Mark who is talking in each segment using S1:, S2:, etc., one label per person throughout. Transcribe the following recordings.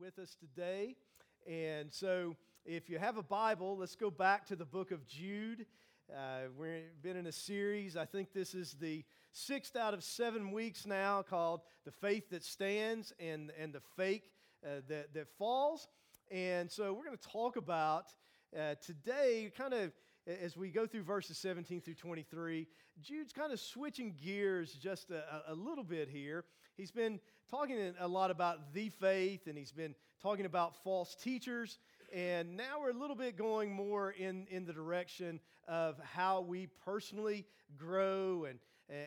S1: with us today. And so, if you have a Bible, let's go back to the book of Jude. Uh, we've been in a series, I think this is the sixth out of seven weeks now, called The Faith That Stands and, and the Fake uh, that, that Falls. And so, we're going to talk about uh, today kind of as we go through verses 17 through 23, Jude's kind of switching gears just a, a, little bit here. He's been talking a lot about the faith, and he's been talking about false teachers. And now we're a little bit going more in, in the direction of how we personally grow and,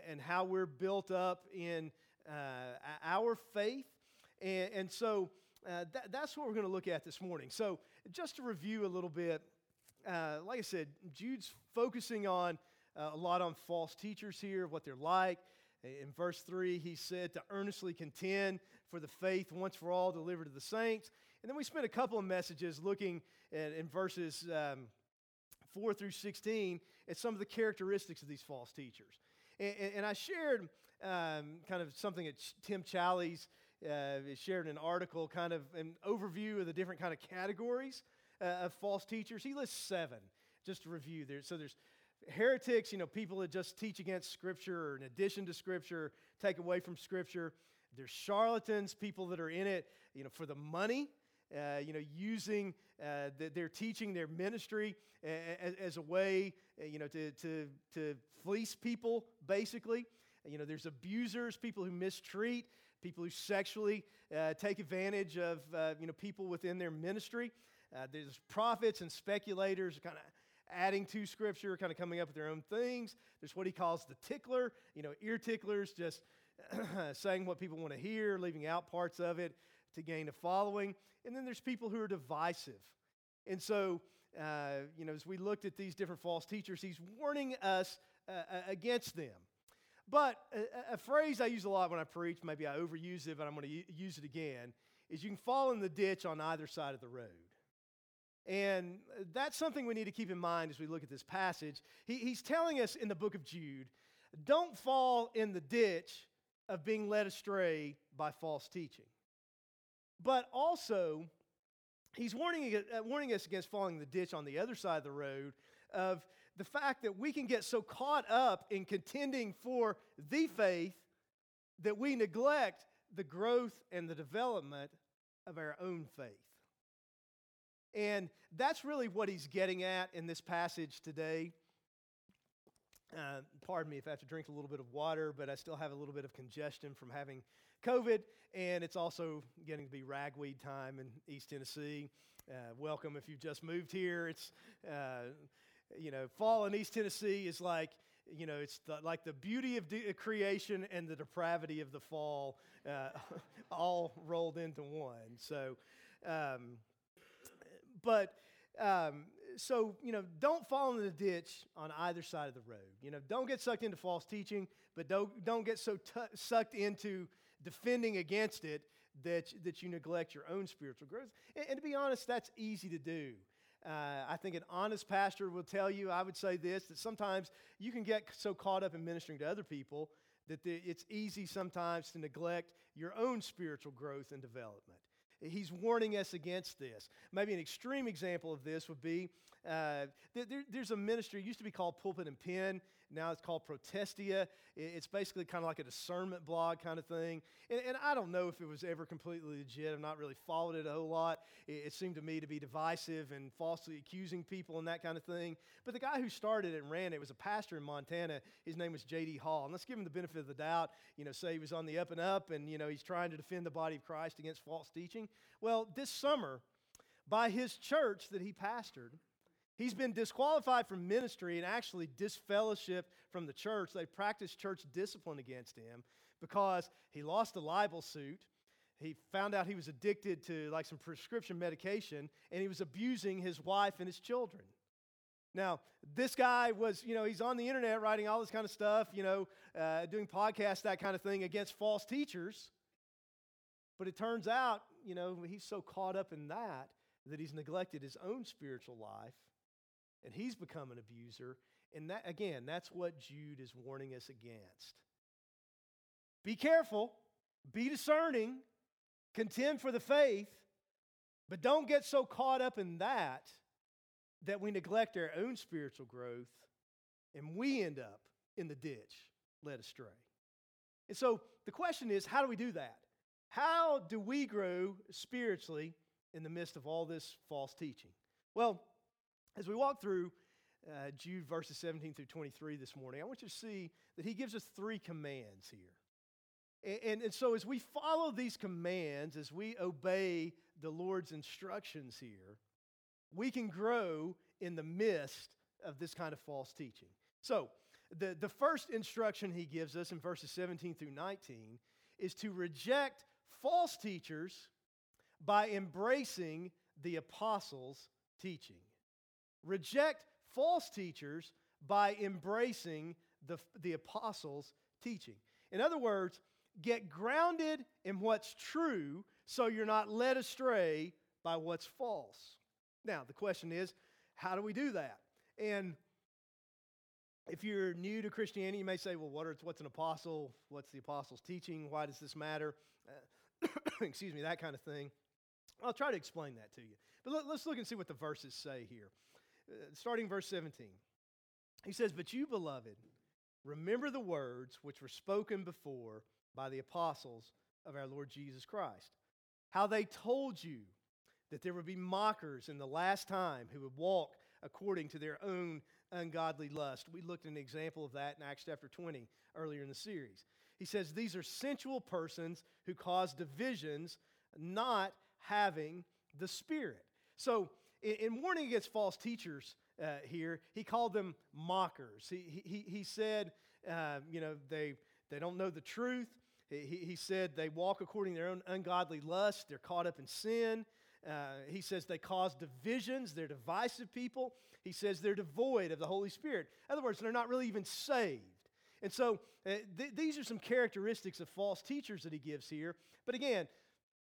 S1: and how we're built up in uh, our faith. And, and so uh, that, that's what we're going to look at this morning. So, just to review a little bit, uh, like I said, Jude's focusing on uh, a lot on false teachers here, what they're like. In verse 3, he said to earnestly contend for the faith once for all delivered to the saints. And then we spent a couple of messages looking at, in verses um, 4 through 16 at some of the characteristics of these false teachers. And, and, I shared um, kind of something that Tim Challies uh, shared an article, kind of an overview of the different kind of categories uh, of false teachers. He lists seven, just to review. There, so there's heretics, you know, people that just teach against Scripture or in addition to Scripture, take away from Scripture. There's charlatans, people that are in it, you know, for the money. Uh, you know, using uh, the, their teaching, their ministry as, as a way, uh, you know, to, to, to fleece people, basically. You know, there's abusers, people who mistreat, people who sexually uh, take advantage of, uh, you know, people within their ministry. Uh, there's prophets and speculators kind of adding to Scripture, kind of coming up with their own things. There's what he calls the tickler, you know, ear ticklers, just saying what people want to hear, leaving out parts of it to gain a following. And then there's people who are divisive. And so, uh, you know, as we looked at these different false teachers, he's warning us uh, uh against them. But a, a, phrase I use a lot when I preach, maybe I overuse it, but I'm going to use it again, is you can fall in the ditch on either side of the road. And that's something we need to keep in mind as we look at this passage. He, he's telling us in the book of Jude don't fall in the ditch of being led astray by false teaching. But also, he's warning, uh, warning us against falling in the ditch on the other side of the road of the fact that we can get so caught up in contending for the faith that we neglect the growth and the development of our own faith. And that's really what he's getting at in this passage today. Uh, pardon me if I have to drink a little bit of water, but I still have a little bit of congestion from having COVID, and it's also getting to be ragweed time in East Tennessee. Uh, welcome if you've just moved here. It's, uh, you know, fall in East Tennessee is like, you know, it's the, like the beauty of de- creation and the depravity of the fall uh, all rolled into one. So, um, but um, so, you know, don't fall in the ditch on either side of the road. You know, don't get sucked into false teaching, but don't, don't get so t- sucked into defending against it that, that you neglect your own spiritual growth. And, and to be honest, that's easy to do. Uh, I think an honest pastor will tell you, I would say this, that sometimes you can get so caught up in ministering to other people that the, it's easy sometimes to neglect your own spiritual growth and development. He's warning us against this. Maybe an extreme example of this would be uh, there, there's a ministry, used to be called Pulpit and Pen. Now it's called Protestia. It's basically kind of like a discernment blog kind of thing. And, and, I don't know if it was ever completely legit. I've not really followed it a whole lot. It, it, seemed to me to be divisive and falsely accusing people and that kind of thing. But the guy who started it and ran it was a pastor in Montana. His name was J.D. Hall. And let's give him the benefit of the doubt. You know, say he was on the up and up and, you know, he's trying to defend the body of Christ against false teaching. Well, this summer, by his church that he pastored, He's been disqualified from ministry and actually disfellowshipped from the church. They practiced church discipline against him because he lost a libel suit. He found out he was addicted to like some prescription medication and he was abusing his wife and his children. Now, this guy was, you know, he's on the internet writing all this kind of stuff, you know, uh, doing podcasts, that kind of thing against false teachers. But it turns out, you know, he's so caught up in that that he's neglected his own spiritual life and he's become an abuser. And that, again, that's what Jude is warning us against. Be careful, be discerning, contend for the faith, But don't get so caught up in that that we neglect our own spiritual growth and we end up in the ditch, led astray. And so the question is how do we do that? How do we grow spiritually in the midst of all this false teaching? Well, as we walk through uh, Jude verses 17 through 23 this morning, I want you to see that he gives us three commands here. And, and, and, so, as we follow these commands, as we obey the Lord's instructions here, we can grow in the midst of this kind of false teaching. So, the, the first instruction he gives us in verses 17 through 19 is to reject false teachers by embracing the apostles' teaching. Reject false teachers by embracing the, the apostles' teaching. In other words, get grounded in what's true so you're not led astray by what's false. Now, the question is, how do we do that? And if you're new to Christianity, you may say, well, what are, what's an apostle? What's the apostles' teaching? Why does this matter? Uh, excuse me, that kind of thing. I'll try to explain that to you. But let, us look and see what the verses say here. Uh, starting verse 17. He says, But you, beloved, remember the words which were spoken before by the apostles of our Lord Jesus Christ, how they told you that there would be mockers in the last time who would walk according to their own ungodly lust. We looked at an example of that in Acts chapter 20 earlier in the series. He says these are sensual persons who cause divisions, not having the Spirit. So, in, in warning against false teachers uh, here, he called them mockers. He, he, he said, uh, you know, they, they don't know the truth. He, he said they walk according to their own ungodly lust. They're caught up in sin. Uh, he says they cause divisions. They're divisive people. He says they're devoid of the Holy Spirit. In other words, they're not really even saved. And so uh, th- these are some characteristics of false teachers that he gives here. But again,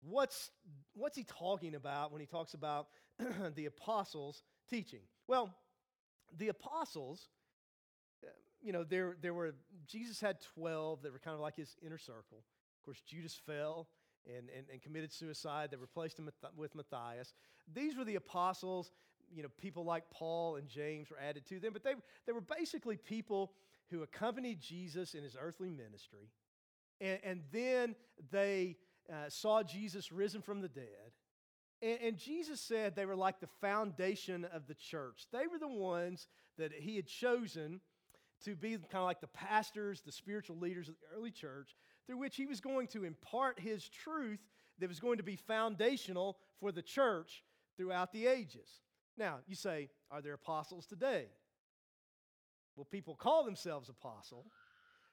S1: what's, what's he talking about when he talks about the apostles' teaching? Well, the apostles, uh, you know, there, there were, Jesus had 12 that were kind of like his inner circle. Of course, Judas fell and, and, and committed suicide. They replaced him with Matthias. These were the apostles. You know, people like Paul and James were added to them, but they, they were basically people who accompanied Jesus in his earthly ministry. And, and then they uh, saw Jesus risen from the dead. And, and, Jesus said they were like the foundation of the church. They were the ones that he had chosen to be kind of like the pastors, the spiritual leaders of the early church, through which he was going to impart his truth that was going to be foundational for the church throughout the ages. Now, you say, are there apostles today? Well, people call themselves apostle,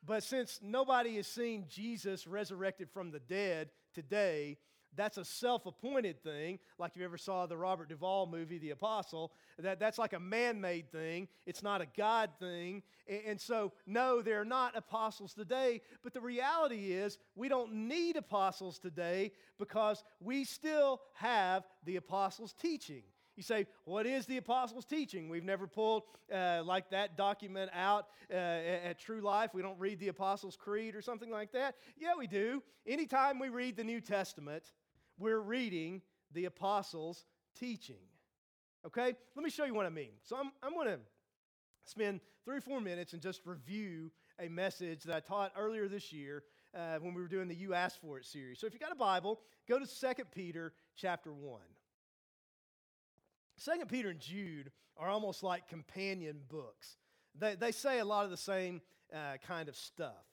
S1: but since nobody has seen Jesus resurrected from the dead today, that's a self-appointed thing like you ever saw the robert duvall movie the apostle that, that's like a man-made thing it's not a god thing and, and so no they're not apostles today but the reality is we don't need apostles today because we still have the apostles teaching you say, what is the apostles' teaching? We've never pulled uh, like that document out uh, at True Life. We don't read the Apostles' Creed or something like that. Yeah, we do. Anytime we read the New Testament, we're reading the apostles' teaching. Okay? Let me show you what I mean. So I'm, I'm going to spend three or four minutes and just review a message that I taught earlier this year uh, when we were doing the You Asked For It series. So if you got a Bible, go to 2 Peter chapter 1. 2 Peter and Jude are almost like companion books. They, they say a lot of the same uh, kind of stuff.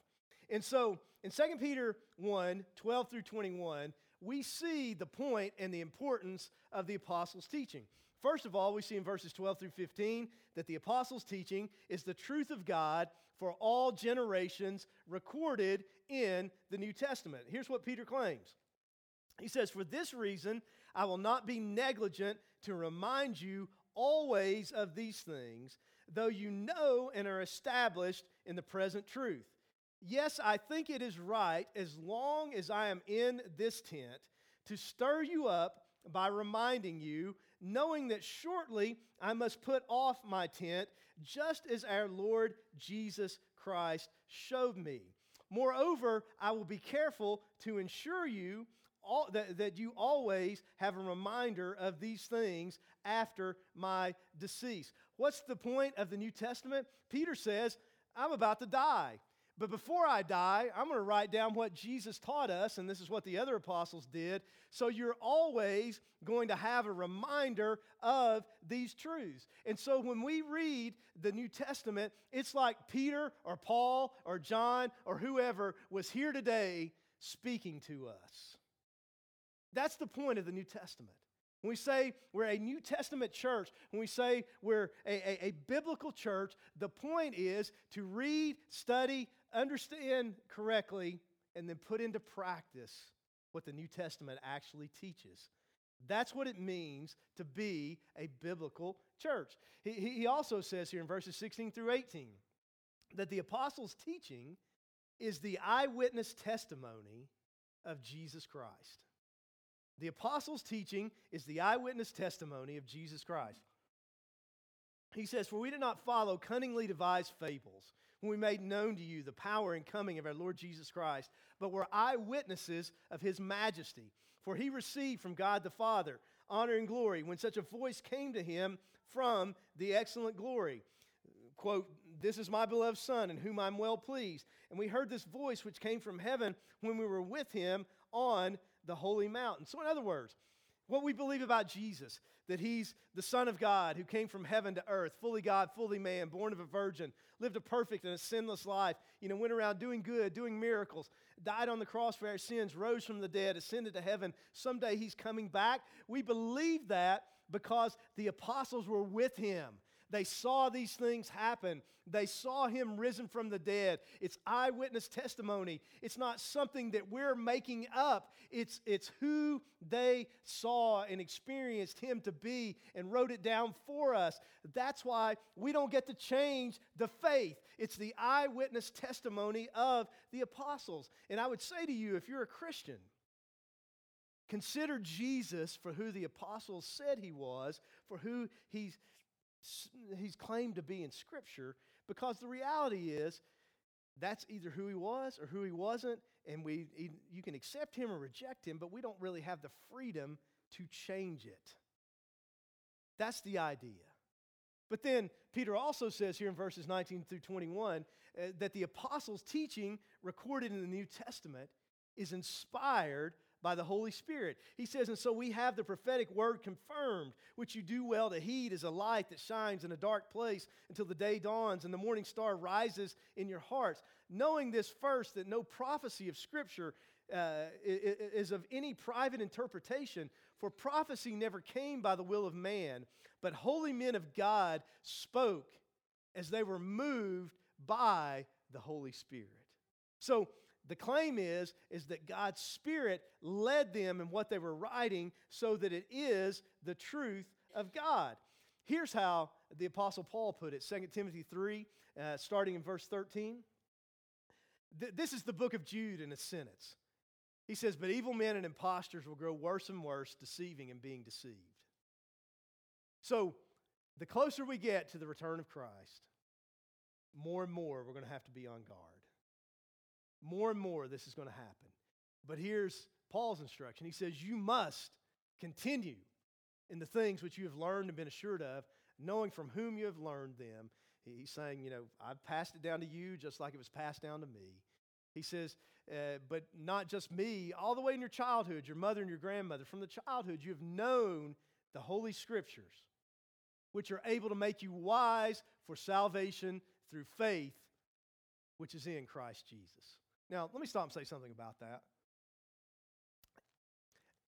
S1: And so in 2 Peter 1 12 through 21, we see the point and the importance of the apostles' teaching. First of all, we see in verses 12 through 15 that the apostles' teaching is the truth of God for all generations recorded in the New Testament. Here's what Peter claims He says, For this reason, I will not be negligent to remind you always of these things, though you know and are established in the present truth. Yes, I think it is right, as long as I am in this tent, to stir you up by reminding you, knowing that shortly I must put off my tent, just as our Lord Jesus Christ showed me. Moreover, I will be careful to ensure you all, that, that you always have a reminder of these things after my decease. What's the point of the New Testament? Peter says, I'm about to die. But before I die, I'm going to write down what Jesus taught us, and this is what the other apostles did. So you're always going to have a reminder of these truths. And so when we read the New Testament, it's like Peter or Paul or John or whoever was here today speaking to us. That's the point of the New Testament. When we say we're a New Testament church, when we say we're a, a, a, biblical church, the point is to read, study, understand correctly, and then put into practice what the New Testament actually teaches. That's what it means to be a biblical church. He, he also says here in verses 16 through 18 that the apostles' teaching is the eyewitness testimony of Jesus Christ. The apostles' teaching is the eyewitness testimony of Jesus Christ. He says, For we did not follow cunningly devised fables when we made known to you the power and coming of our Lord Jesus Christ, but were eyewitnesses of his majesty. For he received from God the Father honor and glory when such a voice came to him from the excellent glory. Quote, This is my beloved Son, in whom I'm well pleased. And we heard this voice which came from heaven when we were with him on the holy mountain. So, in other words, what we believe about Jesus, that he's the Son of God who came from heaven to earth, fully God, fully man, born of a virgin, lived a perfect and a sinless life, you know, went around doing good, doing miracles, died on the cross for our sins, rose from the dead, ascended to heaven. Someday he's coming back. We believe that because the apostles were with him. They saw these things happen. They saw him risen from the dead. It's eyewitness testimony. It's not something that we're making up. It's, it's who they saw and experienced him to be and wrote it down for us. That's why we don't get to change the faith. It's the eyewitness testimony of the apostles. And I would say to you, if you're a Christian, consider Jesus for who the apostles said he was, for who he's he's claimed to be in Scripture because the reality is that's either who he was or who he wasn't, and we, you can accept him or reject him, but we don't really have the freedom to change it. That's the idea. But then Peter also says here in verses 19 through 21 uh, that the apostles' teaching recorded in the New Testament is inspired by the Holy Spirit. He says, And so we have the prophetic word confirmed, which you do well to heed as a light that shines in a dark place until the day dawns and the morning star rises in your hearts. Knowing this first, that no prophecy of Scripture uh, is of any private interpretation, for prophecy never came by the will of man, but holy men of God spoke as they were moved by the Holy Spirit. So, the claim is, is that God's Spirit led them in what they were writing so that it is the truth of God. Here's how the Apostle Paul put it 2 Timothy 3, uh, starting in verse 13. Th- this is the book of Jude in a sentence. He says, But evil men and impostors will grow worse and worse, deceiving and being deceived. So, the closer we get to the return of Christ, more and more we're going to have to be on guard. More and more, this is going to happen. But here's Paul's instruction He says, You must continue in the things which you have learned and been assured of, knowing from whom you have learned them. He's saying, You know, I've passed it down to you just like it was passed down to me. He says, uh, but not just me, all the way in your childhood, your mother and your grandmother, from the childhood, you have known the Holy Scriptures, which are able to make you wise for salvation through faith, which is in Christ Jesus. Now, let me stop and say something about that.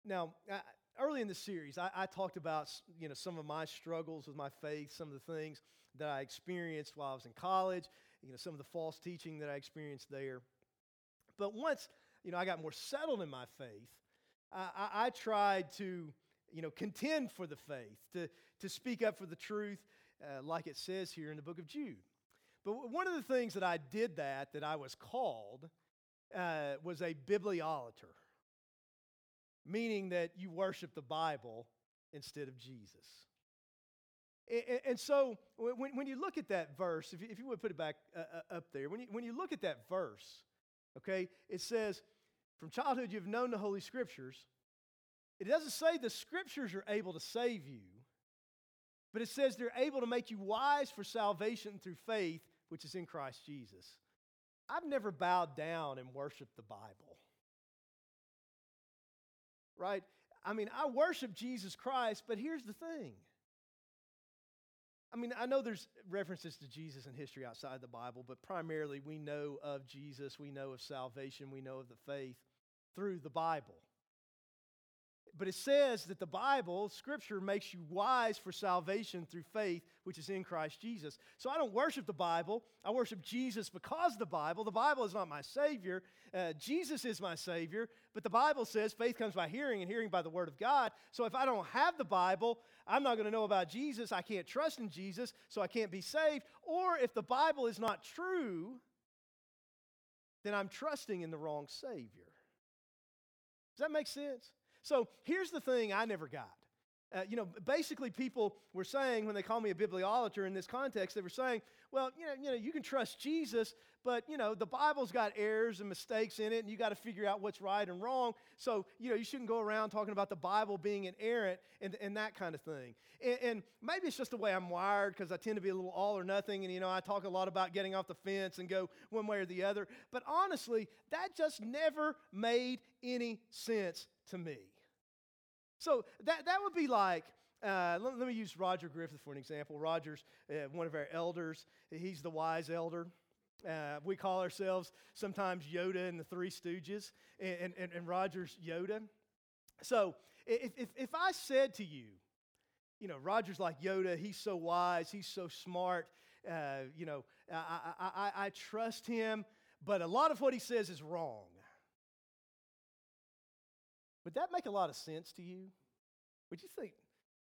S1: Now, early in the series, I, I, talked about you know some of my struggles with my faith, some of the things that I experienced while I was in college, you know some of the false teaching that I experienced there. But once you know I got more settled in my faith, I, I, I tried to you know contend for the faith, to to speak up for the truth, uh, like it says here in the book of Jude. But one of the things that I did that that I was called uh, was a bibliolater, meaning that you worship the Bible instead of Jesus. And, so when, you look at that verse, if you, would put it back uh, uh, up there, when you look at that verse, okay, it says, from childhood you've known the Holy Scriptures. It doesn't say the Scriptures are able to save you, but it says they're able to make you wise for salvation through faith, which is in Christ Jesus. I've never bowed down and worshiped the Bible. Right? I mean, I worship Jesus Christ, but here's the thing. I mean, I know there's references to Jesus in history outside the Bible, but primarily we know of Jesus, we know of salvation, we know of the faith through the Bible. But it says that the Bible, Scripture, makes you wise for salvation through faith, which is in Christ Jesus. So I don't worship the Bible. I worship Jesus because the Bible. The Bible is not my Savior. Uh, Jesus is my Savior. But the Bible says faith comes by hearing, and hearing by the Word of God. So if I don't have the Bible, I'm not going to know about Jesus. I can't trust in Jesus, so I can't be saved. Or if the Bible is not true, then I'm trusting in the wrong Savior. Does that make sense? So here's the thing I never got. Uh, you know, basically, people were saying when they call me a bibliolater in this context, they were saying, "Well, you know, you know, you can trust Jesus, but you know, the Bible's got errors and mistakes in it, and you got to figure out what's right and wrong. So, you know, you shouldn't go around talking about the Bible being inerrant and, and that kind of thing. And, and maybe it's just the way I'm wired because I tend to be a little all or nothing, and you know, I talk a lot about getting off the fence and go one way or the other. But honestly, that just never made any sense to me. So that, that would be like, uh, let, let, me use Roger Griffith for an example. Roger's uh, one of our elders, he's the wise elder. Uh, we call ourselves sometimes Yoda and the Three Stooges, and, and, and Roger's Yoda. So if, if, if I said to you, you know, Roger's like Yoda, he's so wise, he's so smart, uh, you know, I, I, I, I trust him, but a lot of what he says is wrong. Would that make a lot of sense to you? Would you think,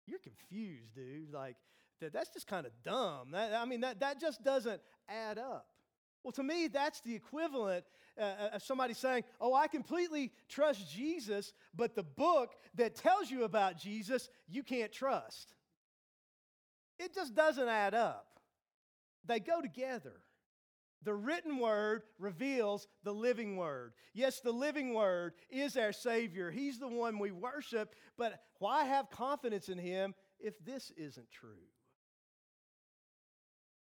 S1: you're confused, dude? Like, that, that's just kind of dumb. That, I mean, that, that just doesn't add up. Well, to me, that's the equivalent uh, uh, of somebody saying, Oh, I completely trust Jesus, but the book that tells you about Jesus, you can't trust. It just doesn't add up. They go together. The written word reveals the living word. Yes, the living word is our Savior. He's the one we worship, but why have confidence in Him if this isn't true?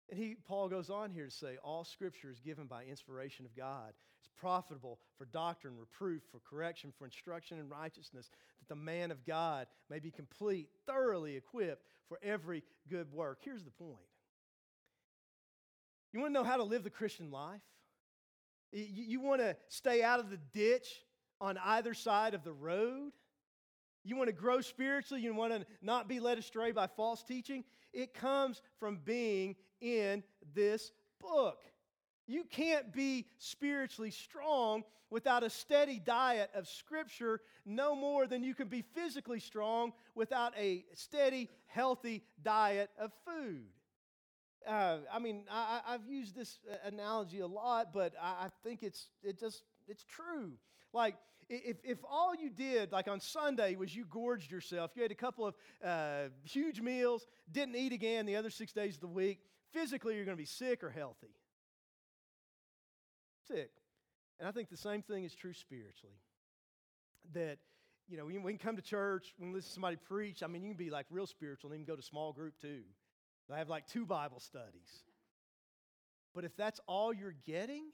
S1: And he, Paul goes on here to say, all scripture is given by inspiration of God. It's profitable for doctrine, reproof, for correction, for instruction in righteousness, that the man of God may be complete, thoroughly equipped for every good work. Here's the point you want to know how to live the Christian life? You, want to stay out of the ditch on either side of the road? You want to grow spiritually? You want to not be led astray by false teaching? It comes from being in this book. You can't be spiritually strong without a steady diet of Scripture, no more than you can be physically strong without a steady, healthy diet of food. Uh, I mean, I, have used this uh, analogy a lot, but I, I think it's it just it's true. Like if, if all you did, like on Sunday, was you gorged yourself, you ate a couple of uh, huge meals, didn't eat again the other six days of the week, physically you're going to be sick or healthy. Sick. And I think the same thing is true spiritually. That, you know, when we come to church, we listen to somebody preach. I mean, you can be like real spiritual and even go to small group too. I have like two Bible studies. But if that's all you're getting,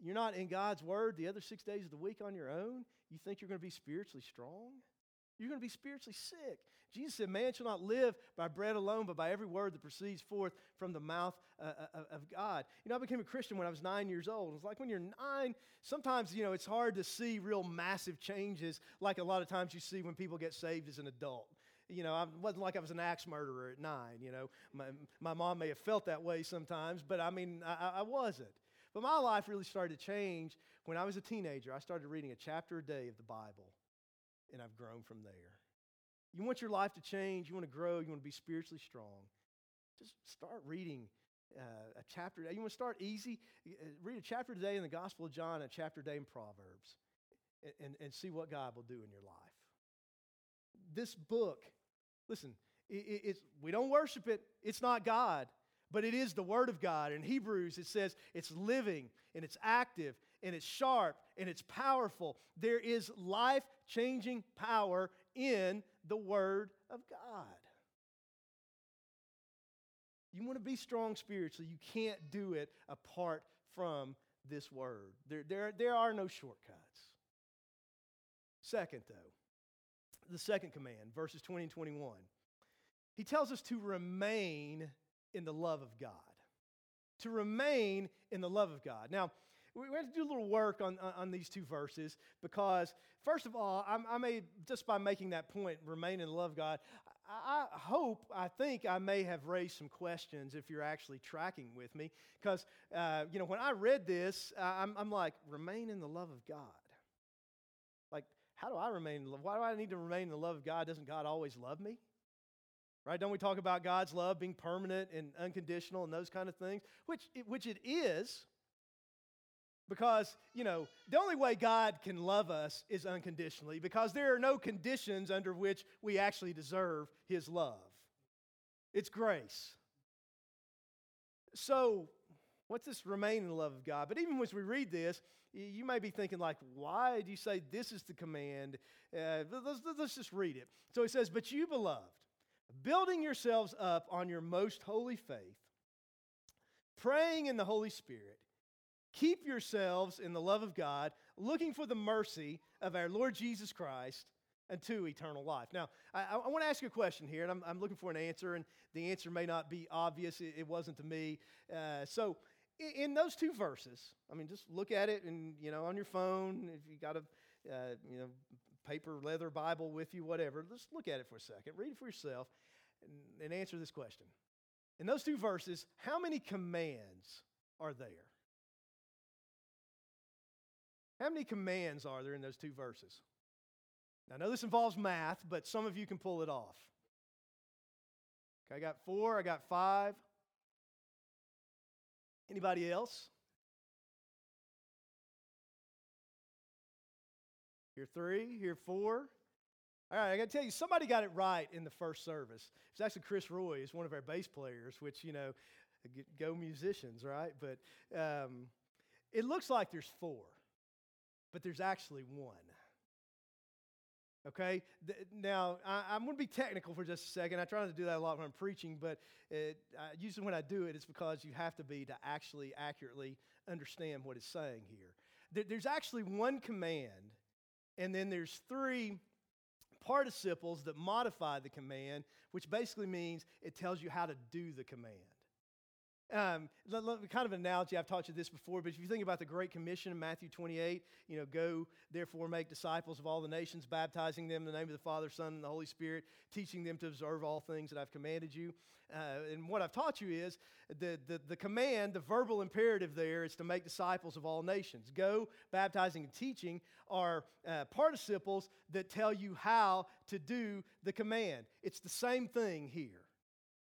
S1: you're not in God's Word the other six days of the week on your own, you think you're going to be spiritually strong? You're going to be spiritually sick. Jesus said, Man shall not live by bread alone, but by every word that proceeds forth from the mouth uh, uh, uh, of God. You know, I became a Christian when I was nine years old. It's like when you're nine, sometimes, you know, it's hard to see real massive changes like a lot of times you see when people get saved as an adult. You know, I wasn't like I was an axe murderer at nine. You know, my, my mom may have felt that way sometimes, but I mean, I, I wasn't. But my life really started to change when I was a teenager. I started reading a chapter a day of the Bible, and I've grown from there. You want your life to change, you want to grow, you want to be spiritually strong. Just start reading uh, a chapter. You want to start easy? Uh, read a chapter a day in the Gospel of John, a chapter a day in Proverbs, and, and, and see what God will do in your life this book, listen, it, it's, we don't worship it, it's not God, but it is the Word of God. In Hebrews, it says it's living and it's active and it's sharp and it's powerful. There is life changing power in the Word of God. You want to be strong spiritually, you can't do it apart from this Word. There, there, there are no shortcuts. Second, though, the second command, verses 20 and 21, he tells us to remain in the love of God. To remain in the love of God. Now, we have to do a little work on, on, these two verses because, first of all, I, I may, just by making that point, remain in the love of God, I, hope, I think I may have raised some questions if you're actually tracking with me. Because, uh, you know, when I read this, I'm, I'm like, remain in the love of God. How do I remain? Why do I need to remain in the love of God? Doesn't God always love me? Right? Don't we talk about God's love being permanent and unconditional and those kind of things? Which, which it is. Because, you know, the only way God can love us is unconditionally because there are no conditions under which we actually deserve His love. It's grace. So, what's this remain in the love of God? But even as we read this, you may be thinking, like, why do you say this is the command? Uh, let's, let's just read it. So he says, But you, beloved, building yourselves up on your most holy faith, praying in the Holy Spirit, keep yourselves in the love of God, looking for the mercy of our Lord Jesus Christ unto eternal life. Now, I, I want to ask you a question here, and I'm, I'm, looking for an answer, and the answer may not be obvious. It, it wasn't to me. Uh, so, in, those two verses, I mean, just look at it, and you know, on your phone, if you got a, uh, you know, paper, leather Bible with you, whatever, just look at it for a second, read it for yourself, and, and answer this question. In those two verses, how many commands are there? How many commands are there in those two verses? Now, I know this involves math, but some of you can pull it off. Okay, I got four, I got five. Anybody else? Here three, here four. All right, I got to tell you, somebody got it right in the first service. It's actually Chris Roy, is one of our bass players, which, you know, go musicians, right? But um, it looks like there's four, but there's actually one. Okay? Now, I, am going to be technical for just a second. I try not to do that a lot when I'm preaching, but it, usually when I do it, it's because you have to be to actually accurately understand what it's saying here. there's actually one command and then there's three participles that modify the command, which basically means it tells you how to do the command. Um, kind of an analogy, I've taught you this before, but if you think about the Great Commission in Matthew 28, you know, go therefore make disciples of all the nations, baptizing them in the name of the Father, Son, and the Holy Spirit, teaching them to observe all things that I've commanded you. Uh, and what I've taught you is the, the, the command, the verbal imperative there is to make disciples of all nations. Go, baptizing, and teaching are uh, participles that tell you how to do the command. It's the same thing here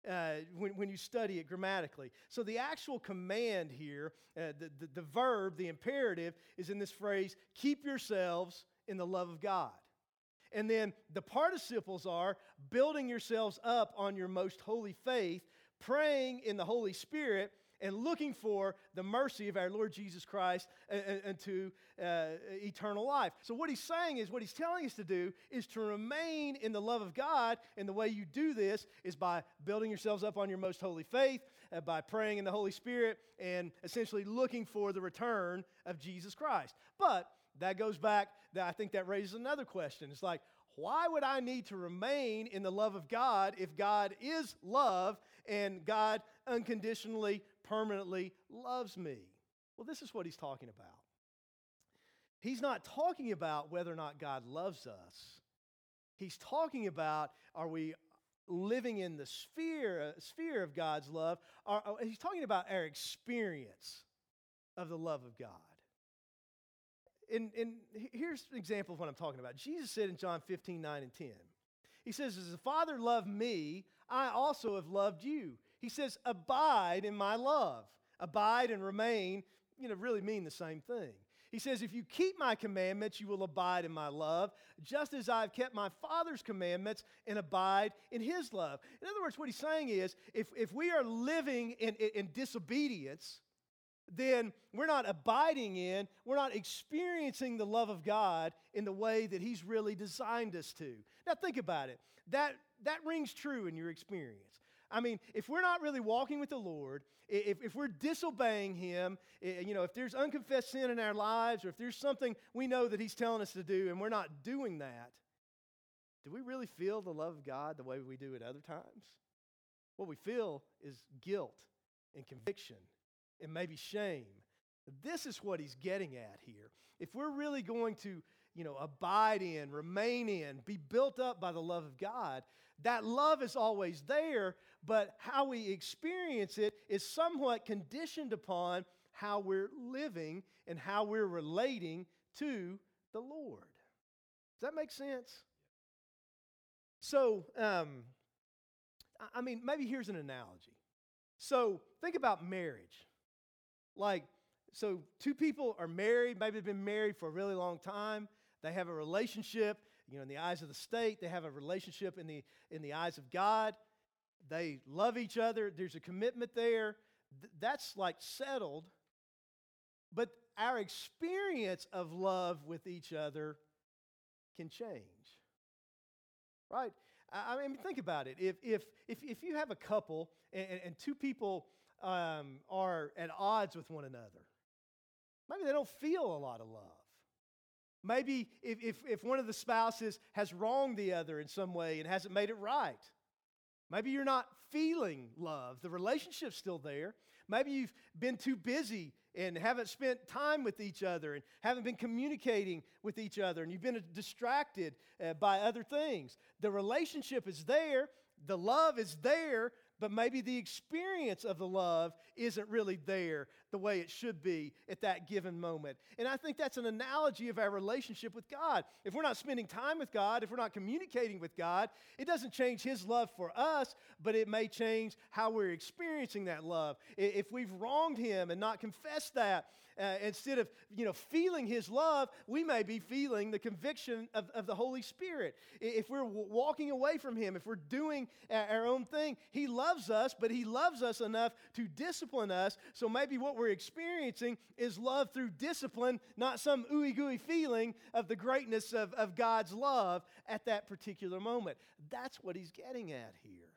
S1: uh, when, when you study it grammatically. So the actual command here, uh, the, the, the verb, the imperative, is in this phrase keep yourselves in the love of God. And then the participles are building yourselves up on your most holy faith, praying in the Holy Spirit, and looking for the mercy of our Lord Jesus Christ unto uh, eternal life. So, what he's saying is, what he's telling us to do is to remain in the love of God. And the way you do this is by building yourselves up on your most holy faith, uh, by praying in the Holy Spirit, and essentially looking for the return of Jesus Christ. But that goes back, that I think that raises another question. It's like, why would I need to remain in the love of God if God is love and God unconditionally permanently loves me. Well, this is what he's talking about. He's not talking about whether or not God loves us. He's talking about are we living in the sphere, uh, sphere of God's love? Or, uh, he's talking about our experience of the love of God. And, and here's an example of what I'm talking about. Jesus said in John 15, 9 and 10, He says, As the Father loved me, I also have loved you. He says, Abide in my love. Abide and remain, you know, really mean the same thing. He says, If you keep my commandments, you will abide in my love, just as I've kept my Father's commandments and abide in his love. In other words, what he's saying is, if, if we are living in, in, in disobedience, then we're not abiding in, we're not experiencing the love of God in the way that He's really designed us to. Now, think about it. That, that rings true in your experience. I mean, if we're not really walking with the Lord, if, if we're disobeying Him, you know, if there's unconfessed sin in our lives, or if there's something we know that He's telling us to do and we're not doing that, do we really feel the love of God the way we do at other times? What we feel is guilt and conviction and maybe shame. This is what he's getting at here. If we're really going to, you know, abide in, remain in, be built up by the love of God, that love is always there, but how we experience it is somewhat conditioned upon how we're living and how we're relating to the Lord. Does that make sense? So, um, I mean, maybe here's an analogy. So, think about marriage. Like, so two people are married, maybe they've been married for a really long time. They have a relationship, you know, in the eyes of the state, they have a relationship in the in the eyes of God. They love each other, there's a commitment there. Th- that's like settled. But our experience of love with each other can change. Right? I mean, think about it. If, if, if, if you have a couple and, and two people um, are at odds with one another. Maybe they don't feel a lot of love. Maybe if, if, if one of the spouses has wronged the other in some way and hasn't made it right. Maybe you're not feeling love. The relationship's still there. Maybe you've been too busy and haven't spent time with each other and haven't been communicating with each other and you've been distracted uh, by other things. The relationship is there, the love is there, but maybe the experience of the love isn't really there the way it should be at that given moment. And I think that's an analogy of our relationship with God. If we're not spending time with God, if we're not communicating with God, it doesn't change His love for us, but it may change how we're experiencing that love. If we've wronged Him and not confessed that, uh, instead of you know feeling his love we may be feeling the conviction of, of the holy spirit if we're walking away from him if we're doing our own thing he loves us but he loves us enough to discipline us so maybe what we're experiencing is love through discipline not some ooey gooey feeling of the greatness of, of god's love at that particular moment. That's what he's getting at here.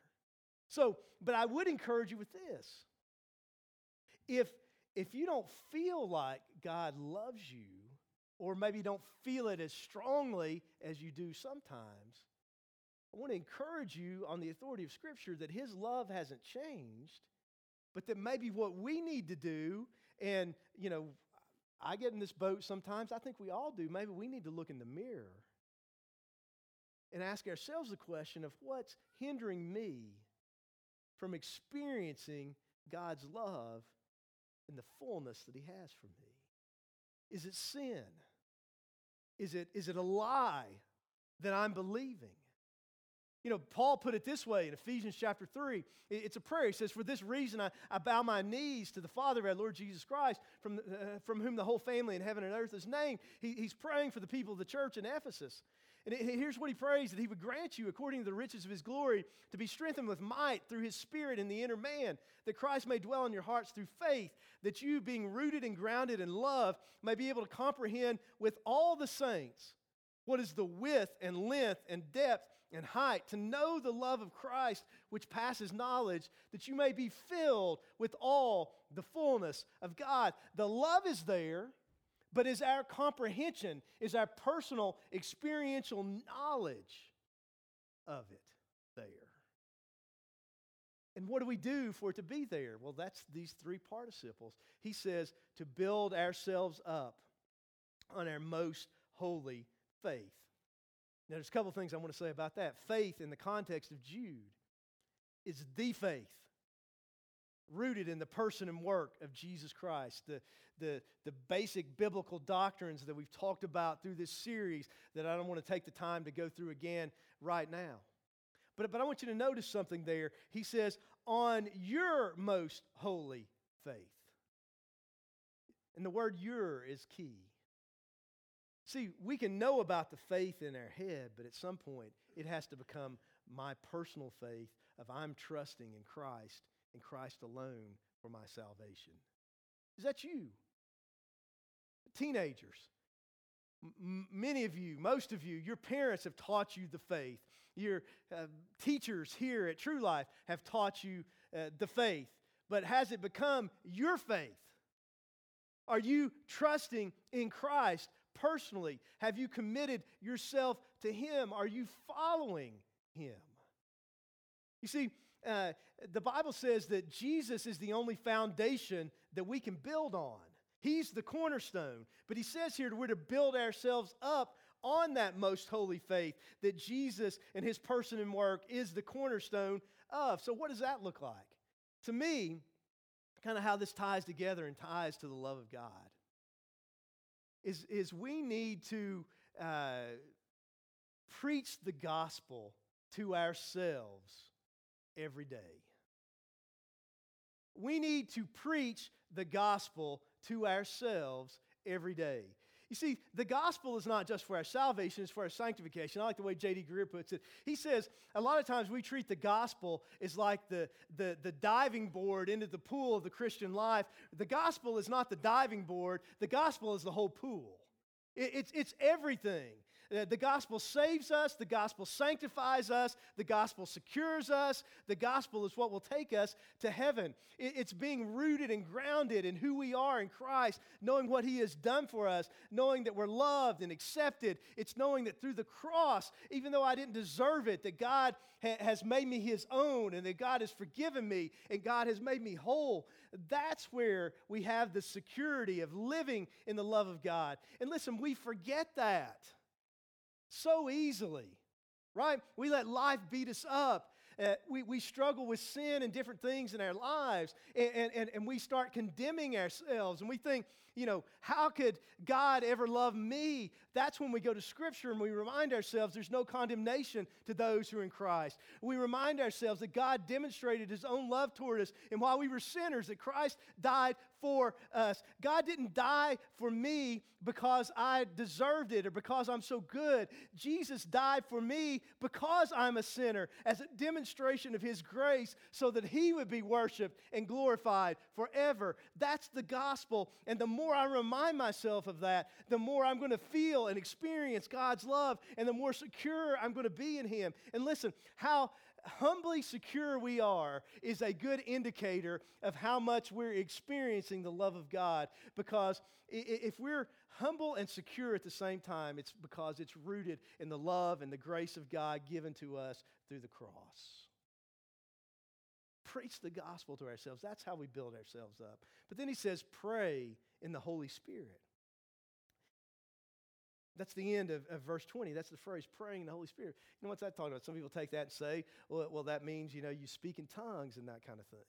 S1: So but i would encourage you with this. If if you don't feel like God loves you, or maybe don't feel it as strongly as you do sometimes, I want to encourage you on the authority of Scripture that His love hasn't changed, but that maybe what we need to do, and, you know, I get in this boat sometimes, I think we all do, maybe we need to look in the mirror and ask ourselves the question of what's hindering me from experiencing God's love and the fullness that He has for me? Is it sin? Is it, is it a lie that I'm believing? You know, Paul put it this way in Ephesians chapter 3. It's a prayer. He says, For this reason I, I bow my knees to the Father of our Lord Jesus Christ, from, uh, from whom the whole family in heaven and earth is named. He, he's praying for the people of the church in Ephesus. And here's what he prays that he would grant you, according to the riches of his glory, to be strengthened with might through his spirit in the inner man, that Christ may dwell in your hearts through faith, that you, being rooted and grounded in love, may be able to comprehend with all the saints what is the width and length and depth and height, to know the love of Christ which passes knowledge, that you may be filled with all the fullness of God. The love is there but is our comprehension, is our personal experiential knowledge of it there. And what do we do for it to be there? Well, that's these three participles. He says to build ourselves up on our most holy faith. Now, there's a couple things I want to say about that. Faith, in the context of Jude, is the faith rooted in the person and work of Jesus Christ, the, the, the basic biblical doctrines that we've talked about through this series that I don't want to take the time to go through again right now. But, but I want you to notice something there. He says, on your most holy faith. And the word your is key. See, we can know about the faith in our head, but at some point it has to become my personal faith of I'm trusting in Christ and Christ alone for my salvation. Is that you? Teenagers. M- many of you, most of you, your parents have taught you the faith. Your uh, teachers here at True Life have taught you uh, the faith. But has it become your faith? Are you trusting in Christ personally? Have you committed yourself to Him? Are you following Him? You see, uh, the Bible says that Jesus is the only foundation that we can build on. He's the cornerstone. But he says here we're to build ourselves up on that most holy faith that Jesus and his person and work is the cornerstone of. So, what does that look like? To me, kind of how this ties together and ties to the love of God is, is we need to uh, preach the gospel to ourselves every day. We need to preach the gospel to ourselves every day. You see, the gospel is not just for our salvation, it's for our sanctification. I like the way J.D. Greear puts it. He says, a lot of times we treat the gospel as like the, the, the diving board into the pool of the Christian life. The gospel is not the diving board, the gospel is the whole pool. It, it's, it's everything. Uh, the gospel saves us, the gospel sanctifies us, the gospel secures us, the gospel is what will take us to heaven. It's being rooted and grounded in who we are in Christ, knowing what He has done for us, knowing that we're loved and accepted. It's knowing that through the cross, even though I didn't deserve it, that God ha- has made me His own and that God has forgiven me and God has made me whole. That's where we have the security of living in the love of God. And listen, we forget that so easily, right? We let life beat us up. Uh, we, we struggle with sin and different things in our lives, and, and, and we start condemning ourselves, and we think, you know, how could God ever love me? That's when we go to Scripture and we remind ourselves there's no condemnation to those who are in Christ. We remind ourselves that God demonstrated His own love toward us, and while we were sinners, that Christ died for us. God didn't die for me because I deserved it or because I'm so good. Jesus died for me because I'm a sinner as a demonstration of His grace so that He would be worshiped and glorified forever. That's the gospel. And the more more I remind myself of that, the more I'm going to feel and experience God's love, and the more secure I'm going to be in Him. And listen, how humbly secure we are is a good indicator of how much we're experiencing the love of God. Because if we're humble and secure at the same time, it's because it's rooted in the love and the grace of God given to us through the cross preach the gospel to ourselves. That's how we build ourselves up. But then he says, pray in the Holy Spirit. That's the end of, of, verse 20. That's the phrase, praying in the Holy Spirit. You know what's that talking about? Some people take that and say, well, well that means, you know, you speak in tongues and that kind of thing.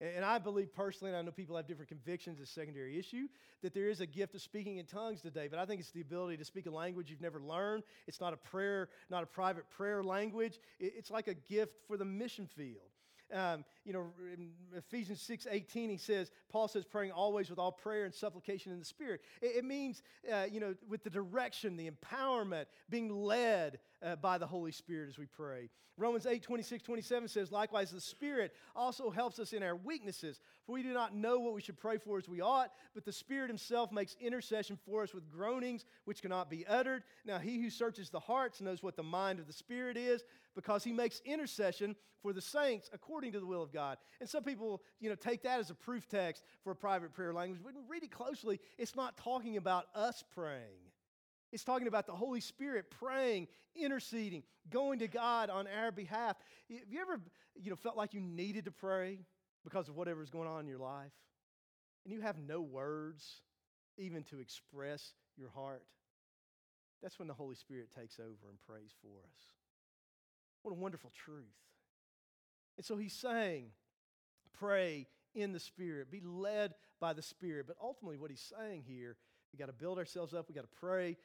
S1: And, and I believe personally, and I know people have different convictions, a secondary issue, that there is a gift of speaking in tongues today. But I think it's the ability to speak a language you've never learned. It's not a prayer, not a private prayer language. It, it's like a gift for the mission field. Um, you know, in Ephesians 6 18, he says, Paul says, praying always with all prayer and supplication in the Spirit. It, it means, uh, you know, with the direction, the empowerment, being led uh, by the Holy Spirit as we pray. Romans 8 26 27 says, Likewise, the Spirit also helps us in our weaknesses, for we do not know what we should pray for as we ought, but the Spirit Himself makes intercession for us with groanings which cannot be uttered. Now, He who searches the hearts knows what the mind of the Spirit is, because He makes intercession for the saints according to the will of God. And some people, you know, take that as a proof text for a private prayer language. But read it closely, it's not talking about us praying. It's talking about the Holy Spirit praying, interceding, going to God on our behalf. Have you ever, you know, felt like you needed to pray because of whatever's going on in your life? And you have no words even to express your heart? That's when the Holy Spirit takes over and prays for us. What a wonderful truth. And so he's saying, pray in the Spirit, be led by the Spirit. But ultimately, what he's saying here, we got to build ourselves up, we got to pray,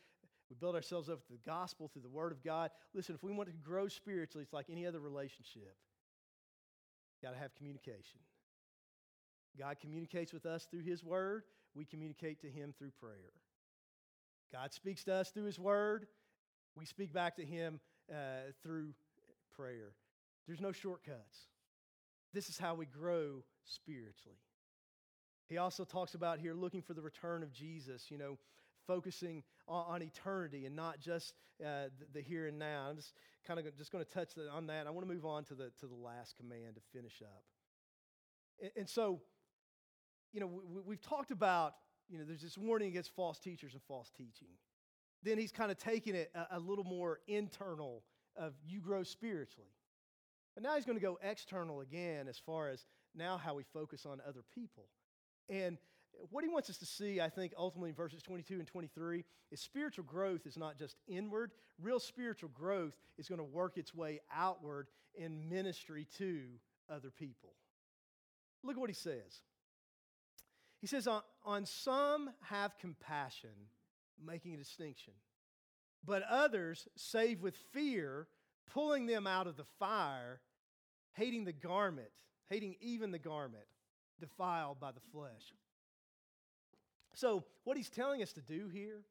S1: we build ourselves up through the gospel, through the word of God. Listen, if we want to grow spiritually, it's like any other relationship. Got to have communication. God communicates with us through his word. We communicate to him through prayer. God speaks to us through his word. We speak back to him uh, through prayer. There's no shortcuts. This is how we grow spiritually. He also talks about here looking for the return of Jesus, you know, focusing on, on eternity and not just uh, the, the, here and now. I'm just kind of just going to touch on that. I want to move on to the, to the last command to finish up. And, and so, you know, we, have talked about, you know, there's this warning against false teachers and false teaching. Then he's kind of taking it a, a little more internal of you grow spiritually. But now he's going to go external again as far as now how we focus on other people. And what he wants us to see, I think, ultimately in verses 22 and 23, is spiritual growth is not just inward. Real spiritual growth is going to work its way outward in ministry to other people. Look at what he says. He says, On, on some have compassion, making a distinction, but others save with fear, pulling them out of the fire, hating the garment, hating even the garment defiled by the flesh. So, what he's telling us to do here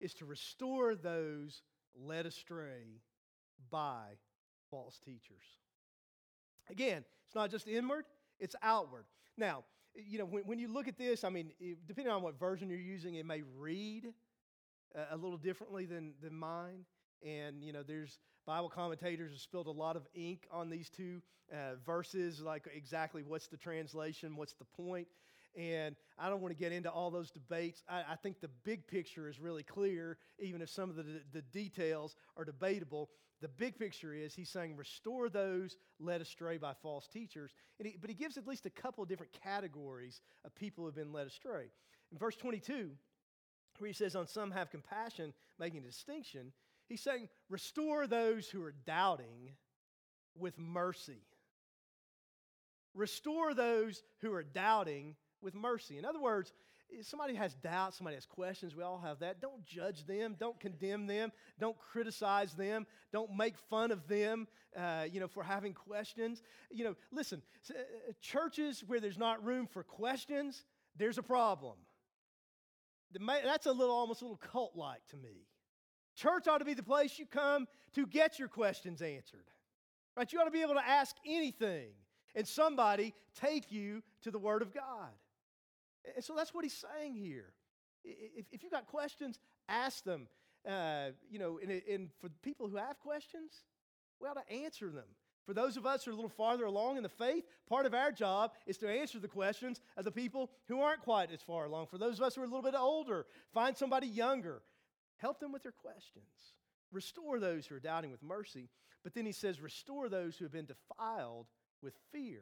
S1: is to restore those led astray by false teachers. Again, it's not just inward, it's outward. Now, you know, when, when you look at this, I mean, depending on what version you're using, it may read uh, a little differently than, than mine. And, you know, there's Bible commentators have spilled a lot of ink on these two uh, verses, like exactly what's the translation, what's the point. And I don't want to get into all those debates. I, I think the big picture is really clear, even if some of the, the details are debatable. The big picture is he's saying, restore those led astray by false teachers. He, but he gives at least a couple of different categories of people who have been led astray. In verse 22, where he says, On some have compassion, making a distinction, he's saying, Restore those who are doubting with mercy. Restore those who are doubting with mercy. In other words, if somebody has doubts, somebody has questions, we all have that. Don't judge them. Don't condemn them. Don't criticize them. Don't make fun of them, uh, you know, for having questions. You know, listen, uh, churches where there's not room for questions, there's a problem. That's a little, almost a little cult like to me. Church ought to be the place you come to get your questions answered. Right? You ought to be able to ask anything and somebody take you to the Word of God. And so that's what he's saying here. If, if you've got questions, ask them. Uh, you know, and, and for people who have questions, we ought to answer them. For those of us who are a little farther along in the faith, part of our job is to answer the questions of the people who aren't quite as far along. For those of us who are a little bit older, find somebody younger, help them with their questions. Restore those who are doubting with mercy. But then he says, restore those who have been defiled with fear.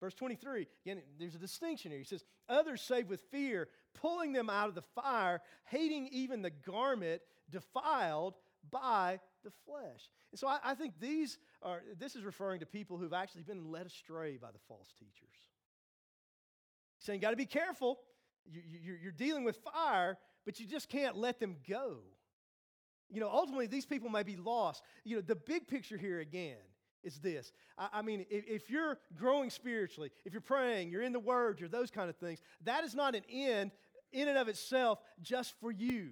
S1: Verse 23, again, there's a distinction here. He says, Others save with fear, pulling them out of the fire, hating even the garment defiled by the flesh. And so I, I, think these are, this is referring to people who've actually been led astray by the false teachers. He's saying, got to be careful. You, you, you're dealing with fire, but you just can't let them go. You know, ultimately, these people may be lost. You know, the big picture here again is this. I, I mean, if, if, you're growing spiritually, if you're praying, you're in the Word, you're those kind of things, that is not an end in and of itself just for you.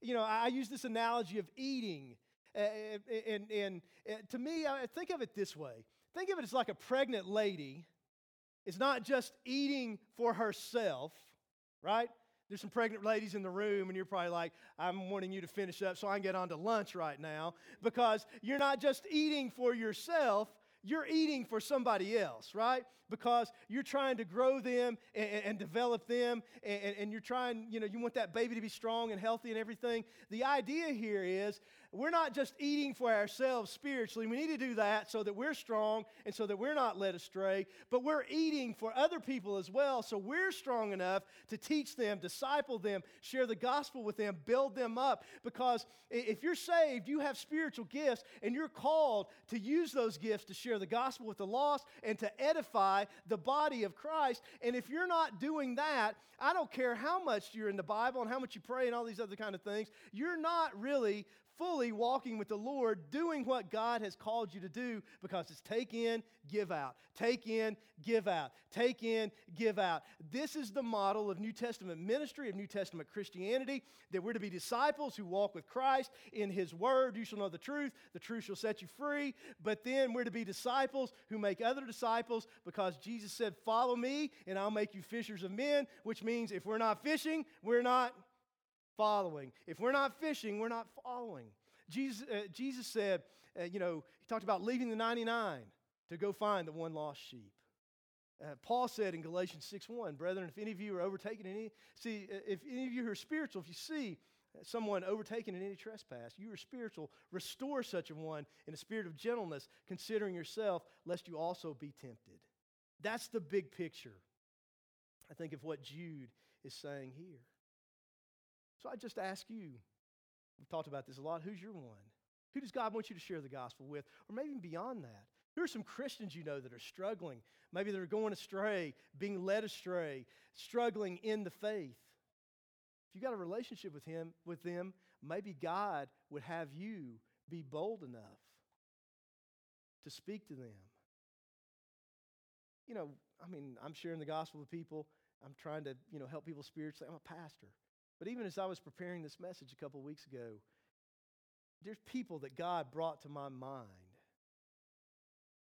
S1: You know, I, I use this analogy of eating. Uh, and, and, and to me, I think of it this way think of it as like a pregnant lady is not just eating for herself, right? There's some pregnant ladies in the room, and you're probably like, I'm wanting you to finish up so I can get on to lunch right now because you're not just eating for yourself, you're eating for somebody else, right? Because you're trying to grow them and, and develop them, and, and, you're trying, you know, you want that baby to be strong and healthy and everything. The idea here is we're not just eating for ourselves spiritually. We need to do that so that we're strong and so that we're not led astray, but we're eating for other people as well so we're strong enough to teach them, disciple them, share the gospel with them, build them up. Because if you're saved, you have spiritual gifts and you're called to use those gifts to share the gospel with the lost and to edify the body of Christ. And if you're not doing that, I don't care how much you're in the Bible and how much you pray and all these other kind of things, you're not really fully walking with the Lord, doing what God has called you to do because it's take in, give out. Take in, give out. Take in, give out. This is the model of New Testament ministry, of New Testament Christianity, that we're to be disciples who walk with Christ in His Word. You shall know the truth, the truth shall set you free. But then we're to be disciples who make other disciples because Jesus said, Follow me, and I'll make you fishers of men, which means if we're not fishing, we're not following. If we're not fishing, we're not following. Jesus, uh, Jesus said, uh, you know, he talked about leaving the 99 to go find the one lost sheep. Uh, Paul said in Galatians 6:1, brethren, if any of you are overtaken in any, see, uh, if any of you are spiritual, if you see someone overtaken in any trespass, you are spiritual, restore such a one in a spirit of gentleness, considering yourself, lest you also be tempted. That's the big picture, I think, of what Jude is saying here. So I just ask you, we've talked about this a lot, who's your one? Who does God want you to share the gospel with? Or maybe beyond that. Who are some Christians you know that are struggling? Maybe they're going astray, being led astray, struggling in the faith. If you got a relationship with him, with them, maybe God would have you be bold enough to speak to them. You know, I mean, I'm sharing the gospel with people. I'm trying to, you know, help people spiritually. I'm a pastor. But even as I was preparing this message a couple weeks ago, there's people that God brought to my mind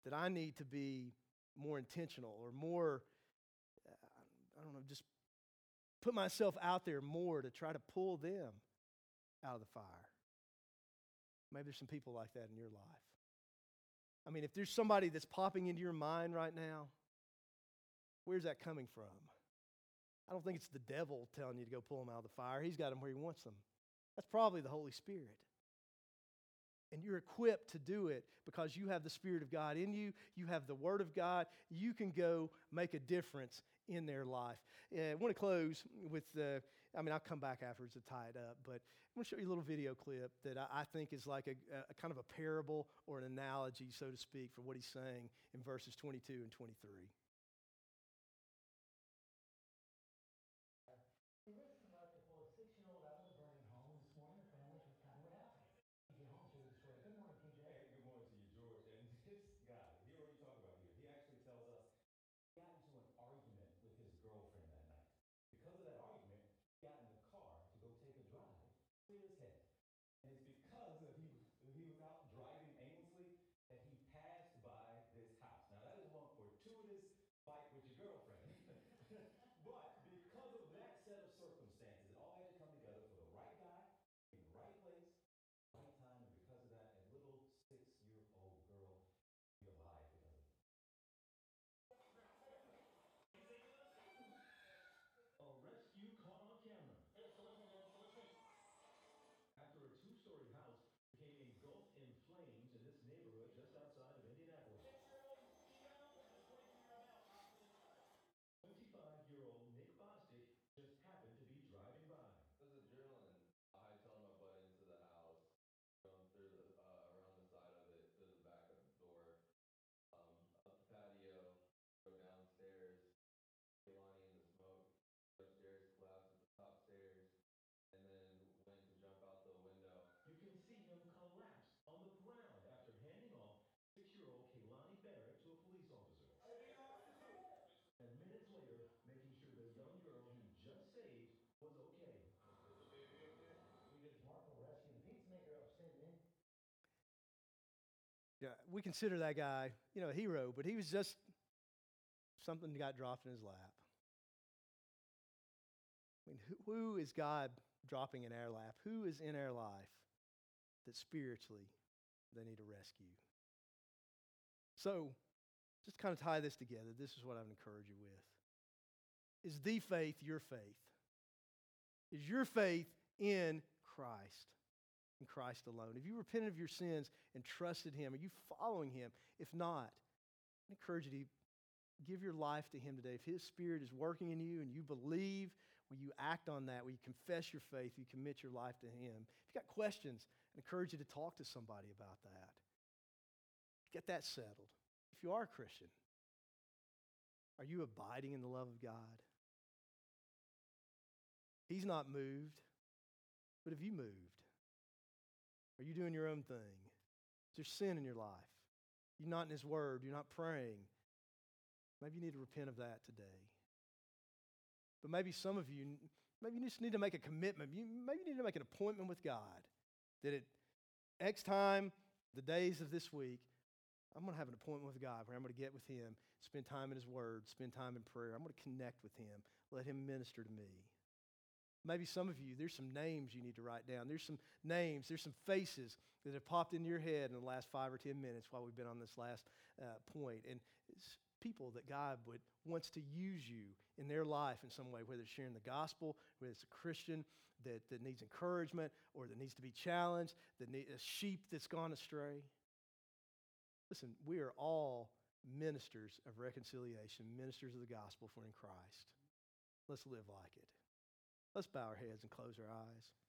S1: that I need to be more intentional or more, uh, I don't know, just put myself out there more to try to pull them out of the fire. Maybe there's some people like that in your life. I mean, if there's somebody that's popping into your mind right now, where's that coming from? I don't think it's the devil telling you to go pull them out of the fire. He's got them where he wants them. That's probably the Holy Spirit. And you're equipped to do it because you have the Spirit of God in you, you have the Word of God. You can go make a difference in their life. Uh, I want to close with the, I mean, I'll come back afterwards to tie it up, but I'm going to show you a little video clip that I, think is like a, a kind of a parable or an analogy, so to speak, for what he's saying in verses 22 and 23. Yeah, we consider that guy, you know, a hero, but he was just something got dropped in his lap. I mean, who, who is God dropping in our lap? Who is in our life that spiritually they need a rescue? So, just kind of tie this together. This is what I would encourage you with. Is the faith your faith? Is your faith in Christ? In Christ alone? Have you repented of your sins and trusted Him? Are you following Him? If not, I encourage you to give your life to Him today. If His Spirit is working in you and you believe, will you act on that? Will you confess your faith? Will you commit your life to Him? If you've got questions, I encourage you to talk to somebody about that. Get that settled. If you are a Christian, are you abiding in the love of God? He's not moved, but have you moved? Are you doing your own thing? Is there sin in your life? You're not in His Word. You're not praying. Maybe you need to repent of that today. But maybe some of you, maybe you just need to make a commitment. You, maybe you need to make an appointment with God that at X time, the days of this week, I'm going to have an appointment with God where I'm going to get with Him, spend time in His Word, spend time in prayer. I'm going to connect with Him, let Him minister to me. Maybe some of you, there's some names you need to write down. There's some names, there's some faces that have popped into your head in the last five or 10 minutes while we've been on this last uh, point. And it's people that God would, wants to use you in their life in some way, whether it's sharing the gospel, whether it's a Christian that, that needs encouragement or that needs to be challenged, that need, a sheep that's gone astray. Listen, we are all ministers of reconciliation, ministers of the gospel for in Christ. Let's live like it. Let's bow our heads and close our eyes.